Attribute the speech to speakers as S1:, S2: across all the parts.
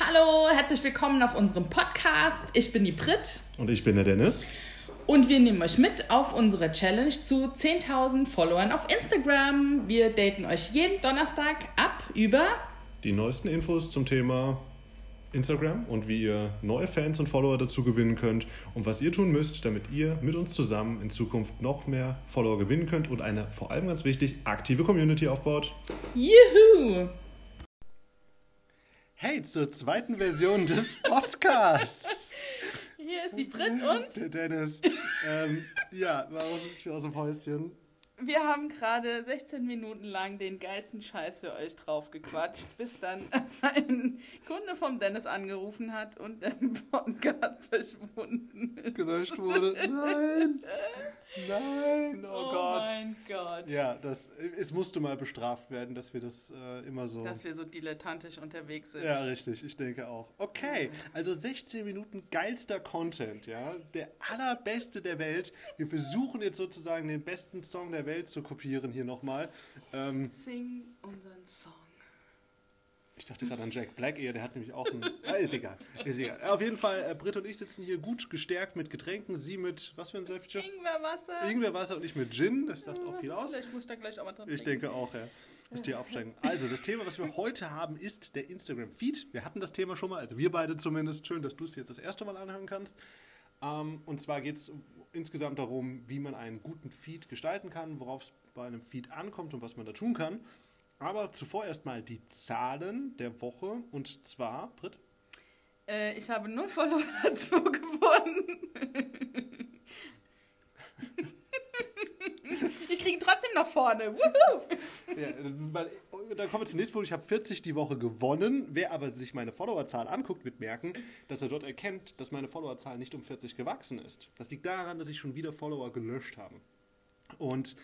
S1: Hallo, herzlich willkommen auf unserem Podcast. Ich bin die Brit
S2: Und ich bin der Dennis.
S1: und wir nehmen euch mit auf unsere Challenge zu 10.000 Followern auf Instagram. Wir daten euch jeden Donnerstag ab über
S2: Die neuesten Infos zum Thema Instagram und wie ihr neue Fans und Follower dazu gewinnen könnt und was ihr tun müsst, damit ihr mit uns zusammen in Zukunft noch mehr Follower gewinnen könnt und eine vor allem ganz wichtig aktive Community aufbaut.
S1: Juhu.
S2: Hey, zur zweiten Version des Podcasts.
S1: Hier ist die Brit und
S2: Der Dennis. Ähm, ja, warum sind wir aus dem Häuschen?
S1: wir haben gerade 16 Minuten lang den geilsten Scheiß für euch draufgequatscht, bis dann ein Kunde vom Dennis angerufen hat und der Podcast verschwunden ist.
S2: Gelöscht wurde. Nein. Nein. Oh,
S1: Oh
S2: Gott.
S1: mein Gott.
S2: Ja, das, es musste mal bestraft werden, dass wir das äh, immer so.
S1: Dass wir so dilettantisch unterwegs sind.
S2: Ja, richtig, ich denke auch. Okay, also 16 Minuten geilster Content, ja, der allerbeste der Welt. Wir versuchen jetzt sozusagen den besten Song der Welt zu kopieren hier nochmal. Ähm,
S1: Sing unseren Song.
S2: Ich dachte gerade an Jack Black eher, der hat nämlich auch einen. Ah, ist egal, ist egal. Auf jeden Fall, äh, Britt und ich sitzen hier gut gestärkt mit Getränken. Sie mit, was für ein Säftchen?
S1: Ingwerwasser.
S2: Ingwerwasser und ich mit Gin. Das sagt auch viel aus.
S1: Vielleicht muss ich da gleich auch mal dran
S2: Ich
S1: denken.
S2: denke auch, ja. Das Tier aufsteigen. Also, das Thema, was wir heute haben, ist der Instagram-Feed. Wir hatten das Thema schon mal, also wir beide zumindest. Schön, dass du es jetzt das erste Mal anhören kannst. Ähm, und zwar geht es insgesamt darum, wie man einen guten Feed gestalten kann, worauf es bei einem Feed ankommt und was man da tun kann. Aber zuvor erstmal die Zahlen der Woche. Und zwar, Britt,
S1: Äh, ich habe null Follower dazu gewonnen. ich liege trotzdem nach vorne. Wuhu!
S2: Ja, weil, dann kommen wir zum nächsten Punkt. Ich habe 40 die Woche gewonnen. Wer aber sich meine Followerzahl anguckt, wird merken, dass er dort erkennt, dass meine Followerzahl nicht um 40 gewachsen ist. Das liegt daran, dass ich schon wieder Follower gelöscht habe. Und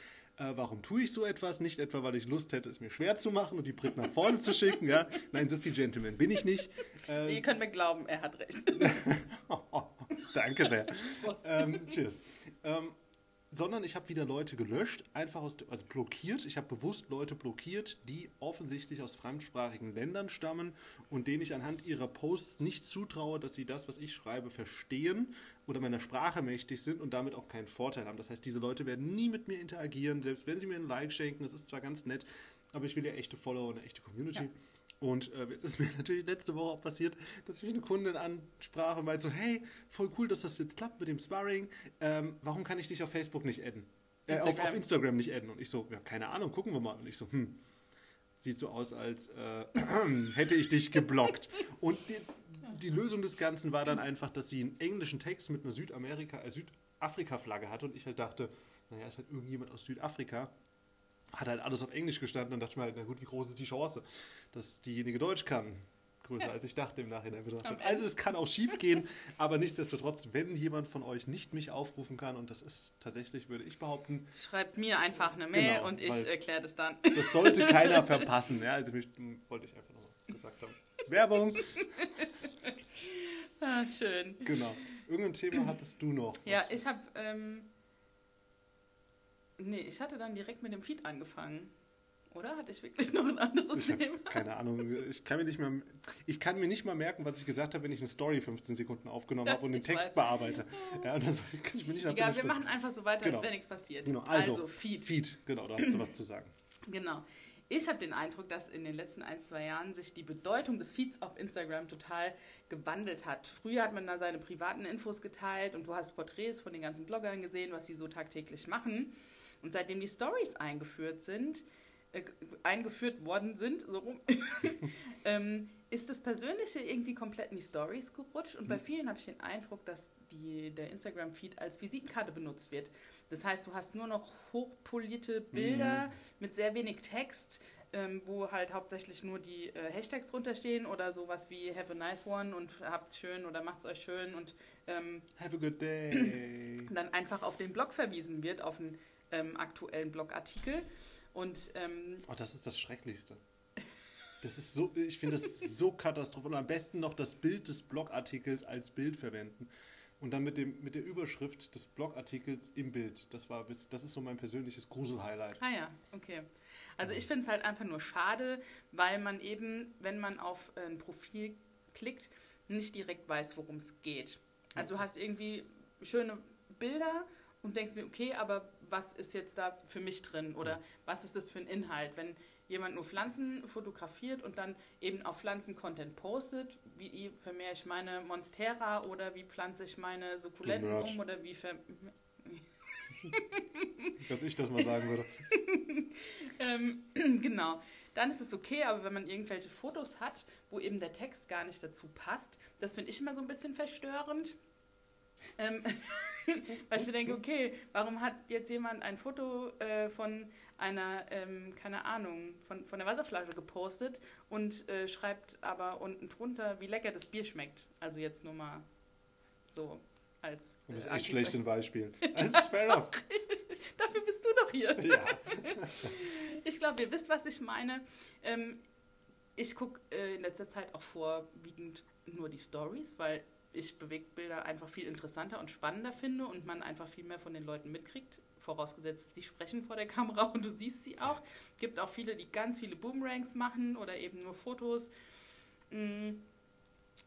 S2: äh, warum tue ich so etwas? Nicht etwa, weil ich Lust hätte, es mir schwer zu machen und die Brit nach vorne zu schicken. Ja? Nein, so viel Gentleman bin ich nicht. Äh,
S1: Ihr könnt mir glauben, er hat recht.
S2: danke sehr. Ähm, cheers. Ähm, sondern ich habe wieder Leute gelöscht, einfach aus, also blockiert. Ich habe bewusst Leute blockiert, die offensichtlich aus fremdsprachigen Ländern stammen und denen ich anhand ihrer Posts nicht zutraue, dass sie das, was ich schreibe, verstehen oder meiner Sprache mächtig sind und damit auch keinen Vorteil haben. Das heißt, diese Leute werden nie mit mir interagieren, selbst wenn sie mir ein Like schenken. Das ist zwar ganz nett, aber ich will ja echte Follower und eine echte Community.
S1: Ja.
S2: Und äh, jetzt ist mir natürlich letzte Woche auch passiert, dass mich eine Kundin ansprach und meinte so, hey, voll cool, dass das jetzt klappt mit dem Sparring. Ähm, warum kann ich dich auf Facebook nicht adden? Äh, auf,
S1: Instagram.
S2: auf Instagram nicht adden. Und ich so, ja, keine Ahnung, gucken wir mal. Und ich so, hm, sieht so aus, als äh, hätte ich dich geblockt. Und die, die Lösung des Ganzen war dann einfach, dass sie einen englischen Text mit einer Südamerika, äh, Südafrika-Flagge hatte und ich halt dachte, naja, ist halt irgendjemand aus Südafrika, hat halt alles auf Englisch gestanden. Dann dachte ich mir halt, na gut, wie groß ist die Chance, dass diejenige Deutsch kann? Größer
S1: Ja.
S2: als ich dachte im Nachhinein betrachtet. Also es kann auch schief gehen, aber nichtsdestotrotz, wenn jemand von euch nicht mich aufrufen kann, und das ist tatsächlich, würde ich behaupten,
S1: Schreibt mir einfach eine Mail
S2: Genau,
S1: und ich erkläre das dann.
S2: das sollte keiner verpassen. Ja, also mich, wollte ich einfach nochmal gesagt haben. Werbung,
S1: Ah, schön.
S2: genau. Irgendein Thema hattest du noch.
S1: Ja, ich habe. Ähm, nee, ich hatte dann direkt mit dem Feed angefangen. Oder? Hatte ich wirklich noch ein anderes Thema?
S2: keine Ahnung. Ich kann, mir nicht mal, ich kann mir nicht mal merken, was ich gesagt habe, wenn ich eine Story 15 Sekunden aufgenommen habe und den Text
S1: weiß.
S2: bearbeite. Ja, das kann ich mir nicht
S1: Egal, wir machen einfach so weiter,
S2: Genau.
S1: als wäre nichts passiert.
S2: Genau, also,
S1: also Feed.
S2: Feed, genau, da hast du was zu sagen.
S1: Genau. Ich habe den Eindruck, dass in den letzten ein, zwei Jahren sich die Bedeutung des Feeds auf Instagram total gewandelt hat. Früher hat man da seine privaten Infos geteilt und du hast Porträts von den ganzen Bloggern gesehen, was sie so tagtäglich machen. Und seitdem die Stories eingeführt sind, äh, eingeführt worden sind, so rum, ähm, ist das Persönliche irgendwie komplett in die Stories gerutscht. Und bei vielen habe ich den Eindruck, dass die, der Instagram-Feed als Visitenkarte benutzt wird. Das heißt, du hast nur noch hochpolierte Bilder mit sehr wenig Text, ähm, wo halt hauptsächlich nur die äh, Hashtags runterstehen oder sowas wie Have a nice one und habt's schön oder macht's euch schön und ähm,
S2: Have a good day.
S1: dann einfach auf den Blog verwiesen wird, auf einen ähm, aktuellen Blogartikel. Und ähm,
S2: Oh, das ist das Schrecklichste. Das ist so, ich finde das so katastrophal. Und am besten noch das Bild des Blogartikels als Bild verwenden. Und dann mit, dem, mit der Überschrift des Blogartikels im Bild. Das, war bis, das ist so mein persönliches Grusel-Highlight.
S1: Ah ja, okay. Also ich finde es halt einfach nur schade, weil man eben, wenn man auf ein Profil klickt, nicht direkt weiß, worum es geht. Also du hast irgendwie schöne Bilder und denkst mir, okay, aber was ist jetzt da für mich drin oder was ist das für ein Inhalt? Wenn jemand nur Pflanzen fotografiert und dann eben auf Pflanzen-Content postet, wie vermehre ich meine Monstera oder wie pflanze ich meine Sukkulenten um oder wie ver
S2: Dass ich das mal sagen würde.
S1: ähm, genau. Dann ist es okay, aber wenn man irgendwelche Fotos hat, wo eben der Text gar nicht dazu passt, das finde ich immer so ein bisschen verstörend. Ähm, weil ich mir denke, okay, warum hat jetzt jemand ein Foto äh, von einer, ähm, keine Ahnung, von, von der Wasserflasche gepostet und äh, schreibt aber unten drunter, wie lecker das Bier schmeckt. Also jetzt nur mal so als.
S2: Du bist äh, echt schlecht in Beispielen. Also fair enough.
S1: Dafür bist du doch hier. Ja. ich glaube, ihr wisst, was ich meine. Ähm, ich gucke äh, in letzter Zeit auch vorwiegend nur die Stories, weil ich Bewegtbilder einfach viel interessanter und spannender finde und man einfach viel mehr von den Leuten mitkriegt. Vorausgesetzt, sie sprechen vor der Kamera und du siehst sie auch. Es gibt auch viele, die ganz viele Boomerangs machen oder eben nur Fotos. Mm,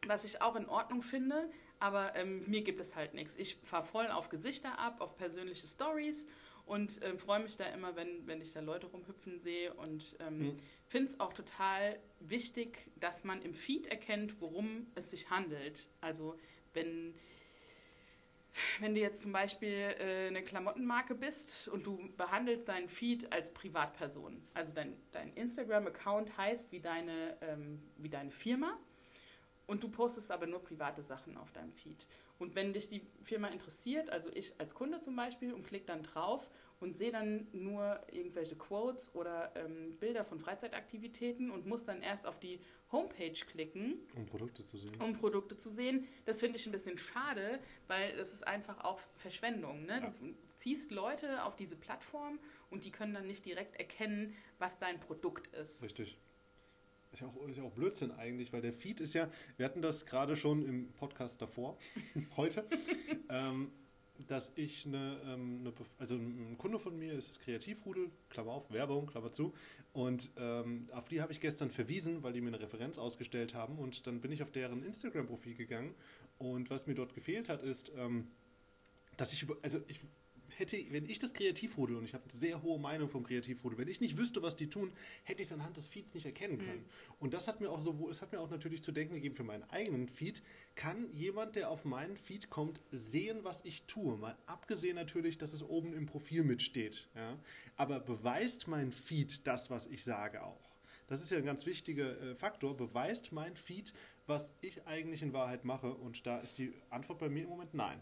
S1: was ich auch in Ordnung finde, aber ähm, mir gibt es halt nichts. Ich fahre voll auf Gesichter ab, auf persönliche Stories und äh, freue mich da immer, wenn, wenn ich da Leute rumhüpfen sehe und ähm, mhm. finde es auch total wichtig, dass man im Feed erkennt, worum es sich handelt. Also wenn, wenn du jetzt zum Beispiel äh, eine Klamottenmarke bist und du behandelst deinen Feed als Privatperson, also dein, dein Instagram-Account heißt wie deine, ähm, wie deine Firma und du postest aber nur private Sachen auf deinem Feed. Und wenn dich die Firma interessiert, also ich als Kunde zum Beispiel, und klicke dann drauf und sehe dann nur irgendwelche Quotes oder ähm, Bilder von Freizeitaktivitäten und muss dann erst auf die Homepage klicken.
S2: Um Produkte zu sehen.
S1: Um Produkte zu sehen. Das finde ich ein bisschen schade, weil das ist einfach auch Verschwendung. Ne? Ja. Du ziehst Leute auf diese Plattform und die können dann nicht direkt erkennen, was dein Produkt ist.
S2: Richtig. Ist ja, auch, ist ja auch Blödsinn eigentlich, weil der Feed ist ja, wir hatten das gerade schon im Podcast davor, heute, ähm, dass ich eine, ähm, eine, also ein Kunde von mir ist das Kreativrudel, Klammer auf, Werbung, Klammer zu, und ähm, auf die habe ich gestern verwiesen, weil die mir eine Referenz ausgestellt haben und dann bin ich auf deren Instagram-Profil gegangen und was mir dort gefehlt hat, ist, ähm, dass ich über, also ich hätte, wenn ich das Kreativrudel, und ich habe eine sehr hohe Meinung vom Kreativrudel, wenn ich nicht wüsste, was die tun, hätte ich es anhand des Feeds nicht erkennen können. Mhm. Und das hat mir auch so, es hat mir auch natürlich zu denken gegeben für meinen eigenen Feed. Kann jemand, der auf meinen Feed kommt, sehen, was ich tue? Mal abgesehen natürlich, dass es oben im Profil mitsteht. Ja? Aber beweist mein Feed das, was ich sage auch? Das ist ja ein ganz wichtiger äh, Faktor. Beweist mein Feed, was ich eigentlich in Wahrheit mache? Und da ist die Antwort bei mir im Moment nein.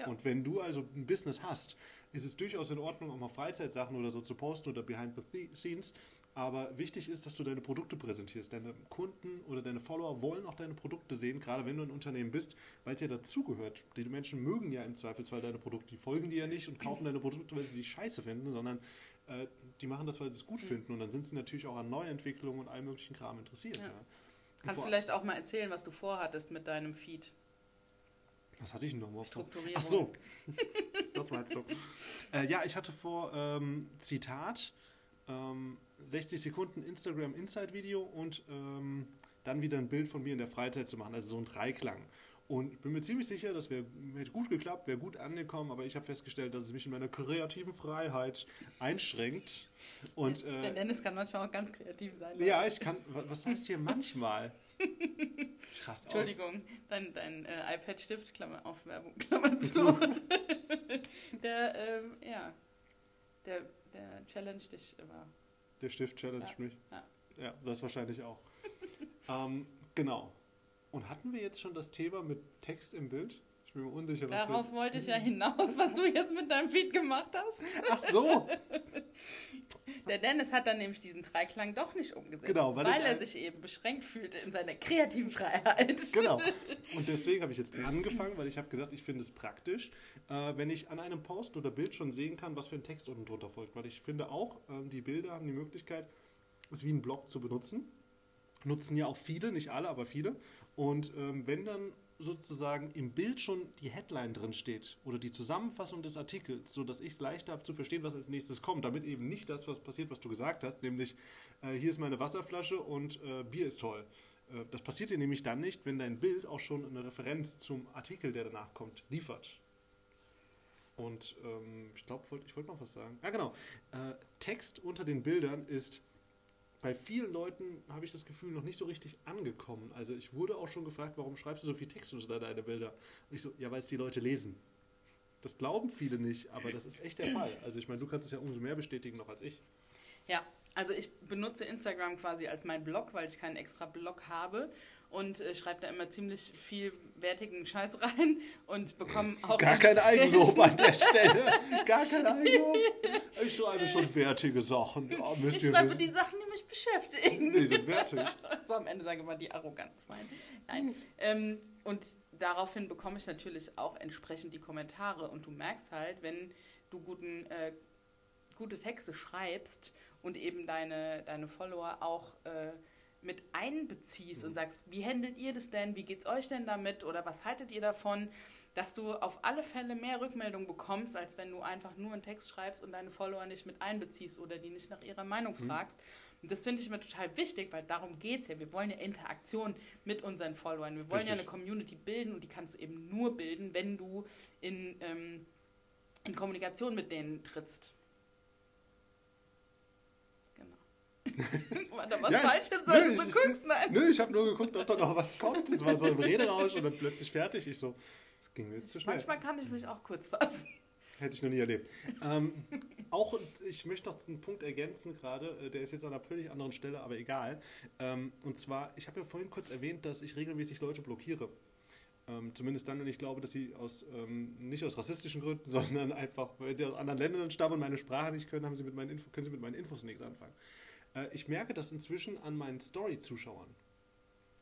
S2: Ja. Und wenn du also ein Business hast, ist es durchaus in Ordnung, auch mal Freizeitsachen oder so zu posten oder behind the scenes. Aber wichtig ist, dass du deine Produkte präsentierst. Deine Kunden oder deine Follower wollen auch deine Produkte sehen, gerade wenn du ein Unternehmen bist, weil es ja dazugehört. Die Menschen mögen ja im Zweifelsfall deine Produkte. Die folgen dir ja nicht und kaufen deine Produkte, weil sie die scheiße finden, sondern äh, die machen das, weil sie es gut mhm. finden. Und dann sind sie natürlich auch an Neuentwicklungen und allem möglichen Kram interessiert. Ja. Ja.
S1: Kannst vielleicht auch mal erzählen, was du vorhattest mit deinem Feed.
S2: Was hatte ich denn nochmal? Strukturierung. Ach so. das meinst du. Äh, ja, ich hatte vor, ähm, Zitat, ähm, 60 Sekunden Instagram Inside Video und ähm, dann wieder ein Bild von mir in der Freizeit zu machen, also so ein Dreiklang. Und bin mir ziemlich sicher, das wäre hätte gut geklappt, wäre gut angekommen, aber ich habe festgestellt, dass es mich in meiner kreativen Freiheit einschränkt. Und,
S1: äh, der Dennis kann manchmal auch ganz kreativ sein.
S2: Ja, ich kann. Was heißt hier manchmal?
S1: Krass Entschuldigung, dein, dein äh, iPad-Stift, Klammer auf Werbung, Klammer zu. der, ähm, ja, der, der challenge dich immer.
S2: Der Stift challenge ja. mich. Ja. ja, das wahrscheinlich auch. ähm, genau. Und hatten wir jetzt schon das Thema mit Text im Bild? Ich bin mir unsicher.
S1: Was Darauf wollte ich ja hinaus, was du jetzt mit deinem Feed gemacht hast.
S2: Ach so.
S1: Der Dennis hat dann nämlich diesen Dreiklang doch nicht umgesetzt, genau, weil, weil er sich eben beschränkt fühlte in seiner kreativen Freiheit.
S2: Genau. Und deswegen habe ich jetzt angefangen, weil ich habe gesagt, ich finde es praktisch, äh, wenn ich an einem Post oder Bild schon sehen kann, was für ein Text unten drunter folgt. Weil ich finde auch, äh, die Bilder haben die Möglichkeit, es wie ein Blog zu benutzen. Nutzen ja auch viele, nicht alle, aber viele. Und ähm, wenn dann sozusagen im Bild schon die Headline drin steht oder die Zusammenfassung des Artikels, sodass ich es leichter habe zu verstehen, was als nächstes kommt, damit eben nicht das, was passiert, was du gesagt hast, nämlich äh, hier ist meine Wasserflasche und äh, Bier ist toll. Äh, das passiert dir nämlich dann nicht, wenn dein Bild auch schon eine Referenz zum Artikel, der danach kommt, liefert. Und ähm, ich glaube, ich wollte noch was sagen. Ja, genau. Äh, Text unter den Bildern ist bei vielen Leuten, habe ich das Gefühl, noch nicht so richtig angekommen. Also ich wurde auch schon gefragt, warum schreibst du so viel Text unter deine Bilder? Und ich so, ja, weil es die Leute lesen. Das glauben viele nicht, aber das ist echt der Fall. Also ich meine, du kannst es ja umso mehr bestätigen noch als ich.
S1: Ja, also ich benutze Instagram quasi als mein Blog, weil ich keinen extra Blog habe und äh, schreibe da immer ziemlich viel wertigen Scheiß rein und bekomme auch.
S2: Gar kein Eigenlob an der Stelle. Gar kein Eigenlob. Ich schreibe schon wertige Sachen. Ja,
S1: ich schreibe die Sachen, die mich beschäftigen.
S2: Die sind wertig.
S1: so am Ende sage ich mal die arroganten Schweine. Nein. Ähm, und daraufhin bekomme ich natürlich auch entsprechend die Kommentare und du merkst halt, wenn du guten, äh, gute Texte schreibst und eben deine, deine Follower auch äh, mit einbeziehst und sagst, wie handelt ihr das denn, wie geht's euch denn damit oder was haltet ihr davon, dass du auf alle Fälle mehr Rückmeldung bekommst, als wenn du einfach nur einen Text schreibst und deine Follower nicht mit einbeziehst oder die nicht nach ihrer Meinung mhm. fragst. Und das finde ich mir total wichtig, weil darum geht es ja. Wir wollen ja Interaktion mit unseren Followern. Wir wollen Richtig. ja eine Community bilden und die kannst du eben nur bilden, wenn du in, ähm, in Kommunikation mit denen trittst. War da was ja, falsch in
S2: solchen so guckst? Nein. Nö, ich habe nur geguckt, ob da noch was kommt. Es war so im Rederausch und dann plötzlich fertig. Ich so, das ging mir jetzt zu schnell.
S1: Manchmal kann ich mich auch kurz fassen.
S2: Hätte ich noch nie erlebt. ähm, auch, ich möchte noch einen Punkt ergänzen gerade, äh, der ist jetzt an einer völlig anderen Stelle, aber egal. Ähm, und zwar, ich habe ja vorhin kurz erwähnt, dass ich regelmäßig Leute blockiere. Ähm, zumindest dann, wenn ich glaube, dass sie aus, ähm, nicht aus rassistischen Gründen, sondern einfach, weil sie aus anderen Ländern stammen und meine Sprache nicht können, haben sie mit meinen Info, können sie mit meinen Infos nichts anfangen. Äh, ich merke das inzwischen an meinen Story-Zuschauern.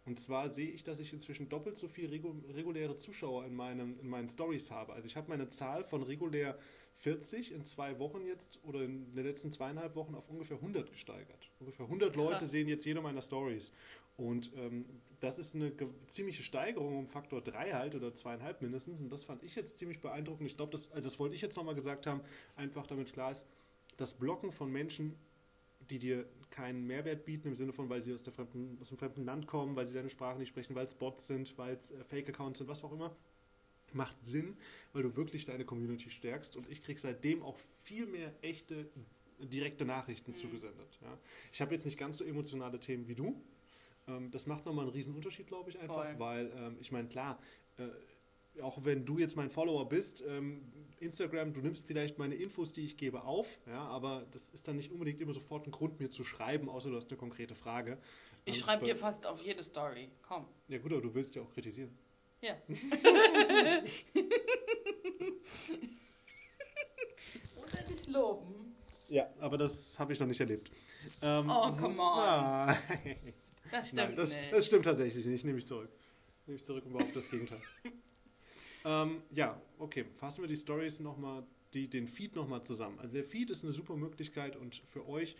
S2: Und zwar sehe ich, dass ich inzwischen doppelt so viele reguläre Zuschauer in, meinem, in meinen Stories habe. Also ich habe meine Zahl von regulär 40 in zwei Wochen jetzt oder in den letzten zweieinhalb Wochen auf ungefähr 100 gesteigert. Ungefähr 100 Krass. Leute sehen jetzt jede meiner Stories. Und ähm, das ist eine ziemliche Steigerung um Faktor 3 halt oder zweieinhalb mindestens. Und das fand ich jetzt ziemlich beeindruckend. Ich glaube, das, also das wollte ich jetzt nochmal gesagt haben, einfach damit klar ist, das Blocken von Menschen die dir keinen Mehrwert bieten, im Sinne von, weil sie aus, fremden, aus dem fremden Land kommen, weil sie deine Sprache nicht sprechen, weil es Bots sind, weil es äh, Fake-Accounts sind, was auch immer, macht Sinn, weil du wirklich deine Community stärkst. Und ich kriege seitdem auch viel mehr echte, direkte Nachrichten mhm. zugesendet. Ja. Ich habe jetzt nicht ganz so emotionale Themen wie du. Ähm, das macht nochmal einen riesen Unterschied, glaube ich, einfach, Voll. weil ähm, ich meine, klar, äh, auch wenn du jetzt mein Follower bist, ähm, Instagram, du nimmst vielleicht meine Infos, die ich gebe, auf, ja, aber das ist dann nicht unbedingt immer sofort ein Grund, mir zu schreiben, außer du hast eine konkrete Frage.
S1: Ich ähm, schreibe dir fast auf jede Story. Komm.
S2: Ja gut, aber du willst ja auch kritisieren.
S1: Ja. Oder dich loben.
S2: Ja, aber das habe ich noch nicht erlebt. Ähm,
S1: oh, come on. Ah. Das stimmt
S2: Nein, das,
S1: nicht.
S2: Das stimmt tatsächlich nicht. Nehme ich zurück. Nehme ich zurück und behaupte das Gegenteil. Ähm, ja, okay. Fassen wir die Stories nochmal, den Feed nochmal zusammen. Also der Feed ist eine super Möglichkeit und für euch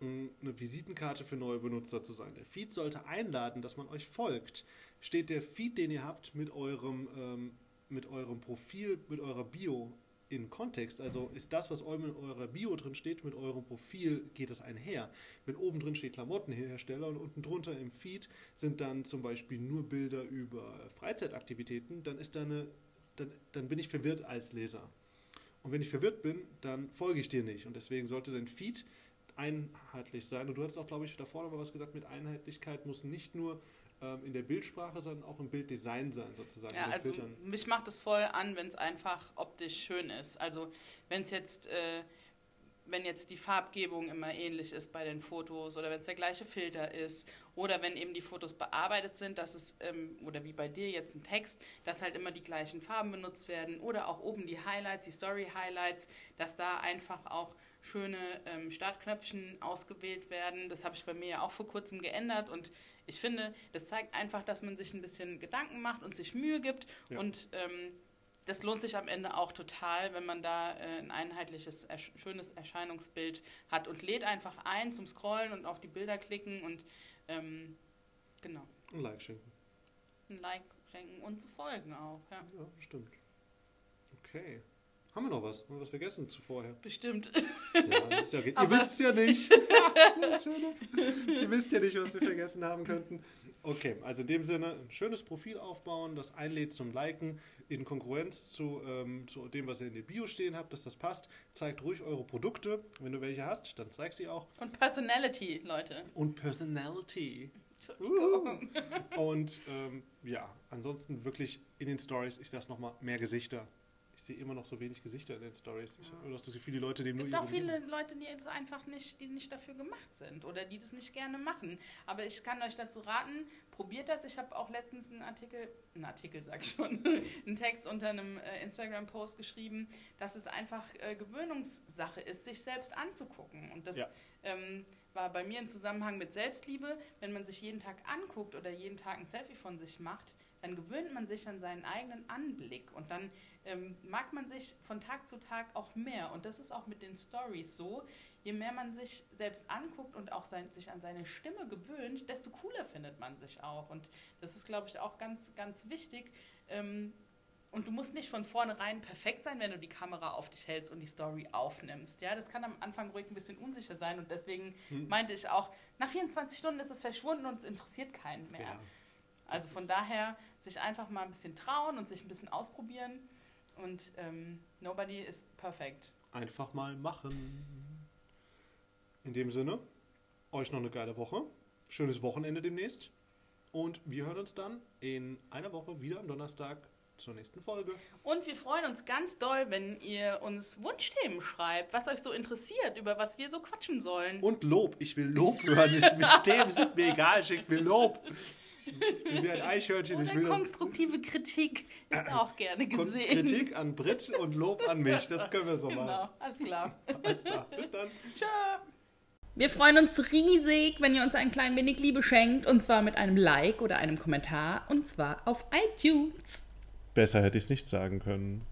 S2: eine Visitenkarte für neue Benutzer zu sein. Der Feed sollte einladen, dass man euch folgt. Steht der Feed, den ihr habt, mit eurem, ähm, mit eurem Profil, mit eurer Bio in Kontext. Also ist das, was in eurer Bio drin steht, mit eurem Profil geht das einher. Wenn oben drin steht Klamottenhersteller und unten drunter im Feed sind dann zum Beispiel nur Bilder über Freizeitaktivitäten, dann ist da eine, dann, dann bin ich verwirrt als Leser. Und wenn ich verwirrt bin, dann folge ich dir nicht. Und deswegen sollte dein Feed einheitlich sein. Und du hast auch, glaube ich, davor noch mal was gesagt, mit Einheitlichkeit muss nicht nur ähm, in der Bildsprache, sondern auch im Bilddesign sein sozusagen.
S1: Ja, also Filtern. mich macht es voll an, wenn es einfach optisch schön ist. Also wenn es jetzt, äh, wenn jetzt die Farbgebung immer ähnlich ist bei den Fotos oder wenn es der gleiche Filter ist oder wenn eben die Fotos bearbeitet sind, dass es, ähm, oder wie bei dir jetzt ein Text, dass halt immer die gleichen Farben benutzt werden oder auch oben die Highlights, die Story-Highlights, dass da einfach auch schöne ähm, Startknöpfchen ausgewählt werden. Das habe ich bei mir ja auch vor kurzem geändert und ich finde, das zeigt einfach, dass man sich ein bisschen Gedanken macht und sich Mühe gibt. Ja. Und ähm, das lohnt sich am Ende auch total, wenn man da äh, ein einheitliches, ersch schönes Erscheinungsbild hat und lädt einfach ein zum Scrollen und auf die Bilder klicken und ähm, genau.
S2: Ein Like schenken.
S1: Ein Like schenken und zu folgen auch, ja.
S2: Ja, stimmt. Okay. Haben wir noch was? Haben wir was vergessen zuvorher?
S1: Bestimmt.
S2: Ja, ist ja, ihr wisst ja nicht. Ihr wisst ja nicht, was wir vergessen haben könnten. Okay, also in dem Sinne, ein schönes Profil aufbauen, das einlädt zum Liken, in Konkurrenz zu, ähm, zu dem, was ihr in der Bio stehen habt, dass das passt. Zeigt ruhig eure Produkte. Wenn du welche hast, dann zeig sie auch.
S1: Und Personality, Leute.
S2: Und Personality.
S1: Entschuldigung.
S2: Und ähm, ja, ansonsten wirklich in den Stories, ich sag's nochmal, mehr Gesichter. Ich sehe immer noch so wenig Gesichter in den Stories. Ich habe das so viele Leute, die
S1: Es
S2: nur
S1: gibt
S2: ihre
S1: auch viele Leute, die jetzt einfach nicht, die nicht dafür gemacht sind oder die das nicht gerne machen. Aber ich kann euch dazu raten, probiert das. Ich habe auch letztens einen Artikel, einen Artikel sag ich schon, einen Text unter einem äh, Instagram-Post geschrieben, dass es einfach äh, Gewöhnungssache ist, sich selbst anzugucken. Und das
S2: Ja.
S1: ähm, war bei mir im Zusammenhang mit Selbstliebe, wenn man sich jeden Tag anguckt oder jeden Tag ein Selfie von sich macht, dann gewöhnt man sich an seinen eigenen Anblick und dann ähm, mag man sich von Tag zu Tag auch mehr. Und das ist auch mit den Stories so. Je mehr man sich selbst anguckt und auch sein, sich an seine Stimme gewöhnt, desto cooler findet man sich auch. Und das ist, glaube ich, auch ganz, ganz wichtig. Ähm, und du musst nicht von vornherein perfekt sein, wenn du die Kamera auf dich hältst und die Story aufnimmst. Ja, das kann am Anfang ruhig ein bisschen unsicher sein und deswegen
S2: Hm.
S1: meinte ich auch, nach 24 Stunden ist es verschwunden und es interessiert keinen mehr.
S2: Ja.
S1: Also von daher sich einfach mal ein bisschen trauen und sich ein bisschen ausprobieren und ähm, nobody is perfect.
S2: Einfach mal machen. In dem Sinne, euch noch eine geile Woche. Schönes Wochenende demnächst. Und wir hören uns dann in einer Woche wieder am Donnerstag zur nächsten Folge.
S1: Und wir freuen uns ganz doll, wenn ihr uns Wunschthemen schreibt, was euch so interessiert, über was wir so quatschen sollen.
S2: Und Lob. Ich will Lob hören. Mit dem sind mir egal. Schickt mir Lob. Ich bin wie ein Eichhörnchen. Ich will das
S1: konstruktive Kritik ist auch gerne gesehen.
S2: Kritik an Brit und Lob an mich. Das können wir so
S1: Genau,
S2: machen.
S1: alles klar.
S2: Alles klar. Bis dann.
S1: Tschö. Wir freuen uns riesig, wenn ihr uns ein klein wenig Liebe schenkt, und zwar mit einem Like oder einem Kommentar, und zwar auf iTunes.
S2: Besser hätte ich es nicht sagen können.